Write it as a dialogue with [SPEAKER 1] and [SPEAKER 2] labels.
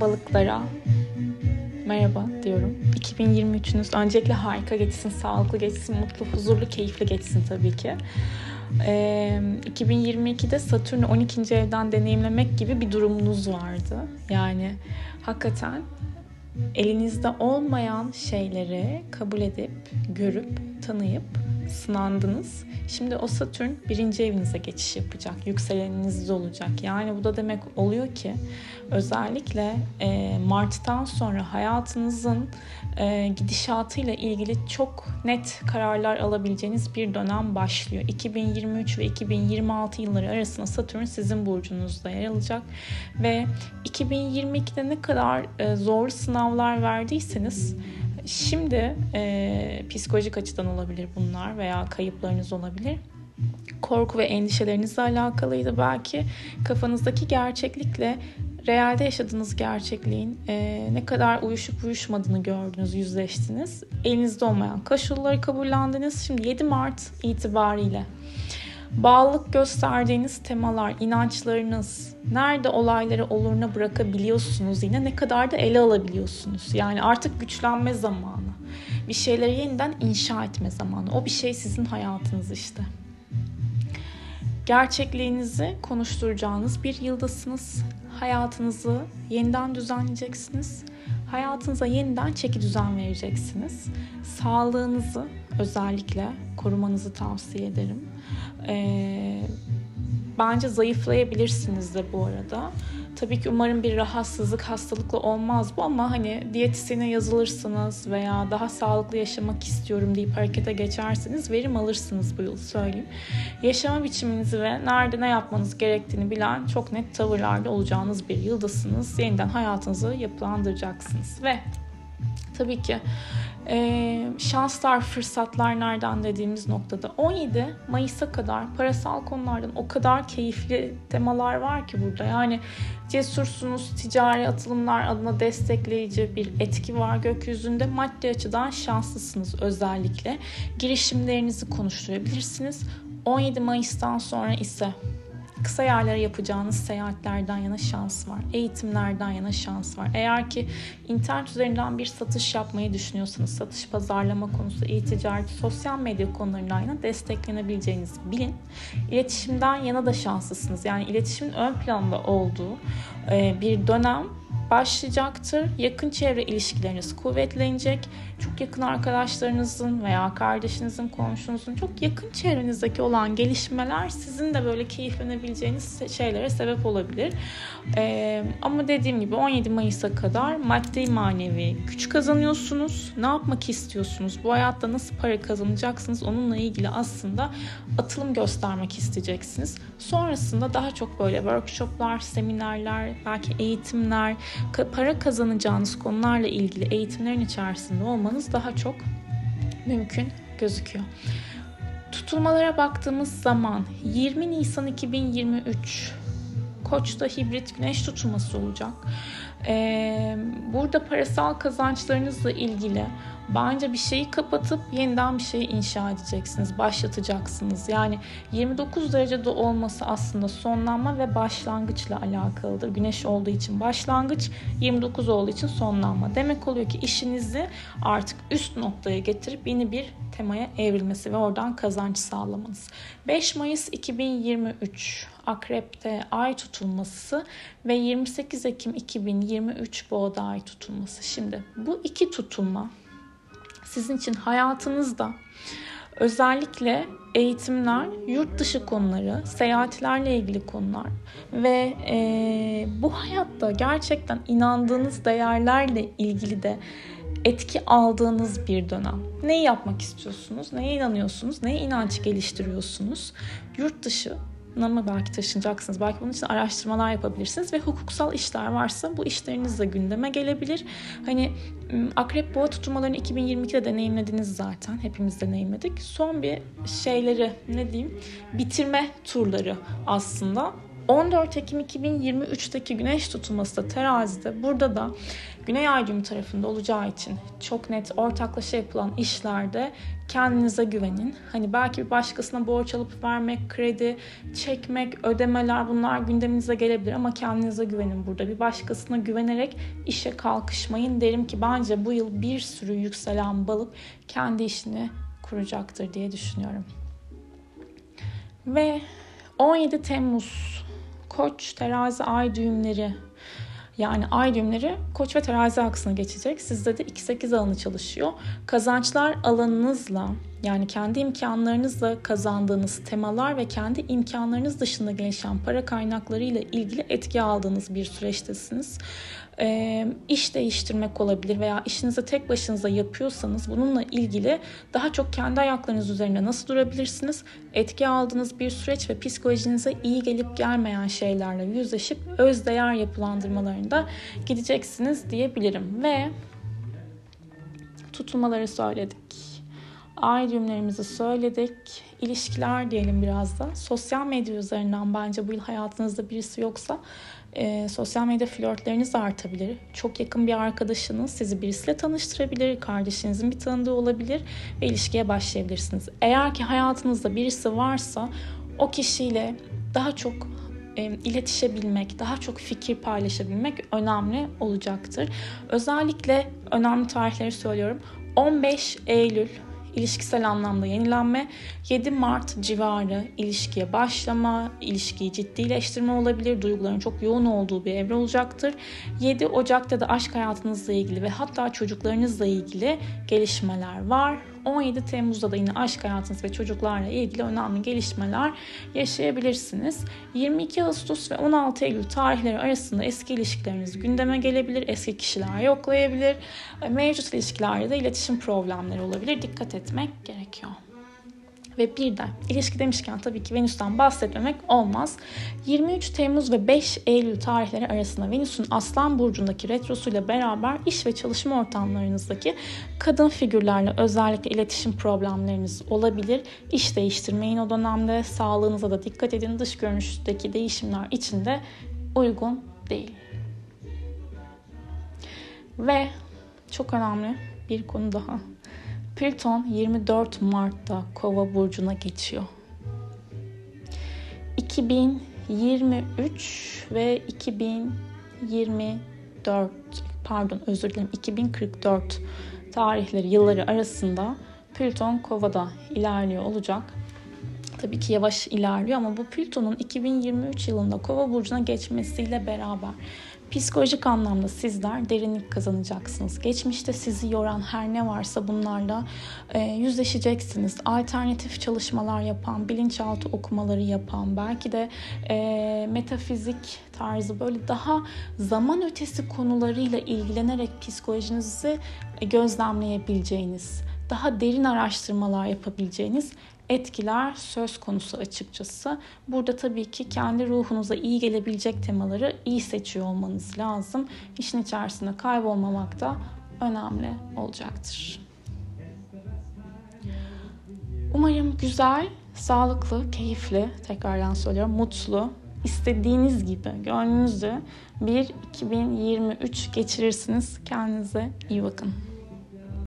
[SPEAKER 1] balıklara merhaba diyorum. 2023'ünüz öncelikle harika geçsin, sağlıklı geçsin, mutlu, huzurlu, keyifli geçsin tabii ki. Ee, 2022'de Satürn'ü 12. evden deneyimlemek gibi bir durumunuz vardı. Yani hakikaten elinizde olmayan şeyleri kabul edip, görüp, tanıyıp sınandınız. Şimdi o Satürn birinci evinize geçiş yapacak. Yükseleninizde olacak. Yani bu da demek oluyor ki özellikle e, Mart'tan sonra hayatınızın e, gidişatıyla ilgili çok net kararlar alabileceğiniz bir dönem başlıyor. 2023 ve 2026 yılları arasında Satürn sizin burcunuzda yer alacak ve 2022'de ne kadar e, zorlu sınavlar verdiyseniz Şimdi e, psikolojik açıdan olabilir bunlar veya kayıplarınız olabilir. Korku ve endişelerinizle alakalıydı belki. Kafanızdaki gerçeklikle realde yaşadığınız gerçekliğin e, ne kadar uyuşup uyuşmadığını gördünüz, yüzleştiniz. Elinizde olmayan koşulları kabullendiniz. Şimdi 7 Mart itibariyle bağlılık gösterdiğiniz temalar, inançlarınız, nerede olayları oluruna bırakabiliyorsunuz yine ne kadar da ele alabiliyorsunuz. Yani artık güçlenme zamanı. Bir şeyleri yeniden inşa etme zamanı. O bir şey sizin hayatınız işte. Gerçekliğinizi konuşturacağınız bir yıldasınız. Hayatınızı yeniden düzenleyeceksiniz. Hayatınıza yeniden çeki düzen vereceksiniz. Sağlığınızı özellikle korumanızı tavsiye ederim. Ee, bence zayıflayabilirsiniz de bu arada. Tabii ki umarım bir rahatsızlık, hastalıkla olmaz bu ama hani diyetisyene yazılırsınız veya daha sağlıklı yaşamak istiyorum deyip harekete geçerseniz verim alırsınız bu yıl söyleyeyim. Yaşama biçiminizi ve nerede ne yapmanız gerektiğini bilen çok net tavırlarda olacağınız bir yıldasınız. Yeniden hayatınızı yapılandıracaksınız ve tabii ki e, şanslar, fırsatlar nereden dediğimiz noktada 17 Mayıs'a kadar parasal konulardan o kadar keyifli temalar var ki burada. Yani cesursunuz, ticari atılımlar adına destekleyici bir etki var gökyüzünde. Maddi açıdan şanslısınız özellikle. Girişimlerinizi konuşturabilirsiniz. 17 Mayıs'tan sonra ise kısa yerlere yapacağınız seyahatlerden yana şans var. Eğitimlerden yana şans var. Eğer ki internet üzerinden bir satış yapmayı düşünüyorsanız satış pazarlama konusu, e-ticaret, sosyal medya konularından yana desteklenebileceğinizi bilin. İletişimden yana da şanslısınız. Yani iletişimin ön planda olduğu bir dönem başlayacaktır. Yakın çevre ilişkileriniz kuvvetlenecek. Çok yakın arkadaşlarınızın veya kardeşinizin, komşunuzun çok yakın çevrenizdeki olan gelişmeler sizin de böyle keyiflenebileceğiniz şeylere sebep olabilir. Ee, ama dediğim gibi 17 Mayıs'a kadar maddi manevi güç kazanıyorsunuz. Ne yapmak istiyorsunuz? Bu hayatta nasıl para kazanacaksınız? Onunla ilgili aslında atılım göstermek isteyeceksiniz. Sonrasında daha çok böyle workshoplar, seminerler, belki eğitimler, para kazanacağınız konularla ilgili eğitimlerin içerisinde olmanız daha çok mümkün gözüküyor. Tutulmalara baktığımız zaman 20 Nisan 2023 Koç'ta hibrit güneş tutulması olacak. Burada parasal kazançlarınızla ilgili Bence bir şeyi kapatıp yeniden bir şeyi inşa edeceksiniz, başlatacaksınız. Yani 29 derecede olması aslında sonlanma ve başlangıçla alakalıdır. Güneş olduğu için başlangıç, 29 olduğu için sonlanma. Demek oluyor ki işinizi artık üst noktaya getirip yeni bir temaya evrilmesi ve oradan kazanç sağlamanız. 5 Mayıs 2023 Akrep'te ay tutulması ve 28 Ekim 2023 Boğa'da ay tutulması. Şimdi bu iki tutulma sizin için hayatınızda özellikle eğitimler, yurt dışı konuları, seyahatlerle ilgili konular ve e, bu hayatta gerçekten inandığınız değerlerle ilgili de etki aldığınız bir dönem. Neyi yapmak istiyorsunuz? Neye inanıyorsunuz? Neye inanç geliştiriyorsunuz? Yurt dışı mı belki taşınacaksınız. Belki bunun için araştırmalar yapabilirsiniz ve hukuksal işler varsa bu işleriniz de gündeme gelebilir. Hani akrep boğa tutulmalarını 2022'de deneyimlediniz zaten. Hepimiz deneyimledik. Son bir şeyleri ne diyeyim bitirme turları aslında 14 Ekim 2023'teki güneş tutulması da terazide. Burada da Güney Ay düğümü tarafında olacağı için çok net ortaklaşa yapılan işlerde kendinize güvenin. Hani belki bir başkasına borç alıp vermek, kredi çekmek, ödemeler bunlar gündeminize gelebilir ama kendinize güvenin burada. Bir başkasına güvenerek işe kalkışmayın. Derim ki bence bu yıl bir sürü yükselen balık kendi işini kuracaktır diye düşünüyorum. Ve 17 Temmuz Koç terazi ay düğümleri yani ay düğümleri koç ve terazi aksına geçecek. Sizde de 2-8 alanı çalışıyor. Kazançlar alanınızla yani kendi imkanlarınızla kazandığınız temalar ve kendi imkanlarınız dışında gelişen para kaynakları ile ilgili etki aldığınız bir süreçtesiniz. E, iş değiştirmek olabilir veya işinizi tek başınıza yapıyorsanız bununla ilgili daha çok kendi ayaklarınız üzerine nasıl durabilirsiniz? Etki aldığınız bir süreç ve psikolojinize iyi gelip gelmeyen şeylerle yüzleşip öz değer yapılandırmalarında gideceksiniz diyebilirim ve tutulmaları söyledik ay düğümlerimizi söyledik. İlişkiler diyelim biraz da. Sosyal medya üzerinden bence bu yıl hayatınızda birisi yoksa e, sosyal medya flörtleriniz artabilir. Çok yakın bir arkadaşınız sizi birisiyle tanıştırabilir. Kardeşinizin bir tanıdığı olabilir ve ilişkiye başlayabilirsiniz. Eğer ki hayatınızda birisi varsa o kişiyle daha çok e, iletişebilmek, daha çok fikir paylaşabilmek önemli olacaktır. Özellikle önemli tarihleri söylüyorum. 15 Eylül ilişkisel anlamda yenilenme, 7 Mart civarı ilişkiye başlama, ilişkiyi ciddileştirme olabilir, duyguların çok yoğun olduğu bir evre olacaktır. 7 Ocak'ta da aşk hayatınızla ilgili ve hatta çocuklarınızla ilgili gelişmeler var. 17 Temmuz'da da yine aşk hayatınız ve çocuklarla ilgili önemli gelişmeler yaşayabilirsiniz. 22 Ağustos ve 16 Eylül tarihleri arasında eski ilişkileriniz gündeme gelebilir, eski kişiler yoklayabilir. Mevcut ilişkilerde de iletişim problemleri olabilir. Dikkat etmek gerekiyor. Ve bir de ilişki demişken tabii ki Venüs'ten bahsetmemek olmaz. 23 Temmuz ve 5 Eylül tarihleri arasında Venüs'ün Aslan Burcu'ndaki retrosuyla beraber iş ve çalışma ortamlarınızdaki kadın figürlerle özellikle iletişim problemleriniz olabilir. İş değiştirmeyin o dönemde. Sağlığınıza da dikkat edin. Dış görünüşteki değişimler içinde uygun değil. Ve çok önemli bir konu daha. Plüton 24 Mart'ta Kova burcuna geçiyor. 2023 ve 2024 pardon özür dilerim 2044 tarihleri yılları arasında Plüton Kova'da ilerliyor olacak. Tabii ki yavaş ilerliyor ama bu Plüton'un 2023 yılında Kova burcuna geçmesiyle beraber Psikolojik anlamda sizler derinlik kazanacaksınız. Geçmişte sizi yoran her ne varsa bunlarla e, yüzleşeceksiniz. Alternatif çalışmalar yapan, bilinçaltı okumaları yapan, belki de e, metafizik tarzı böyle daha zaman ötesi konularıyla ilgilenerek psikolojinizi gözlemleyebileceğiniz, daha derin araştırmalar yapabileceğiniz etkiler söz konusu açıkçası. Burada tabii ki kendi ruhunuza iyi gelebilecek temaları iyi seçiyor olmanız lazım. İşin içerisinde kaybolmamak da önemli olacaktır. Umarım güzel, sağlıklı, keyifli, tekrardan söylüyorum, mutlu, istediğiniz gibi, gönlünüzce bir 2023 geçirirsiniz. Kendinize iyi bakın.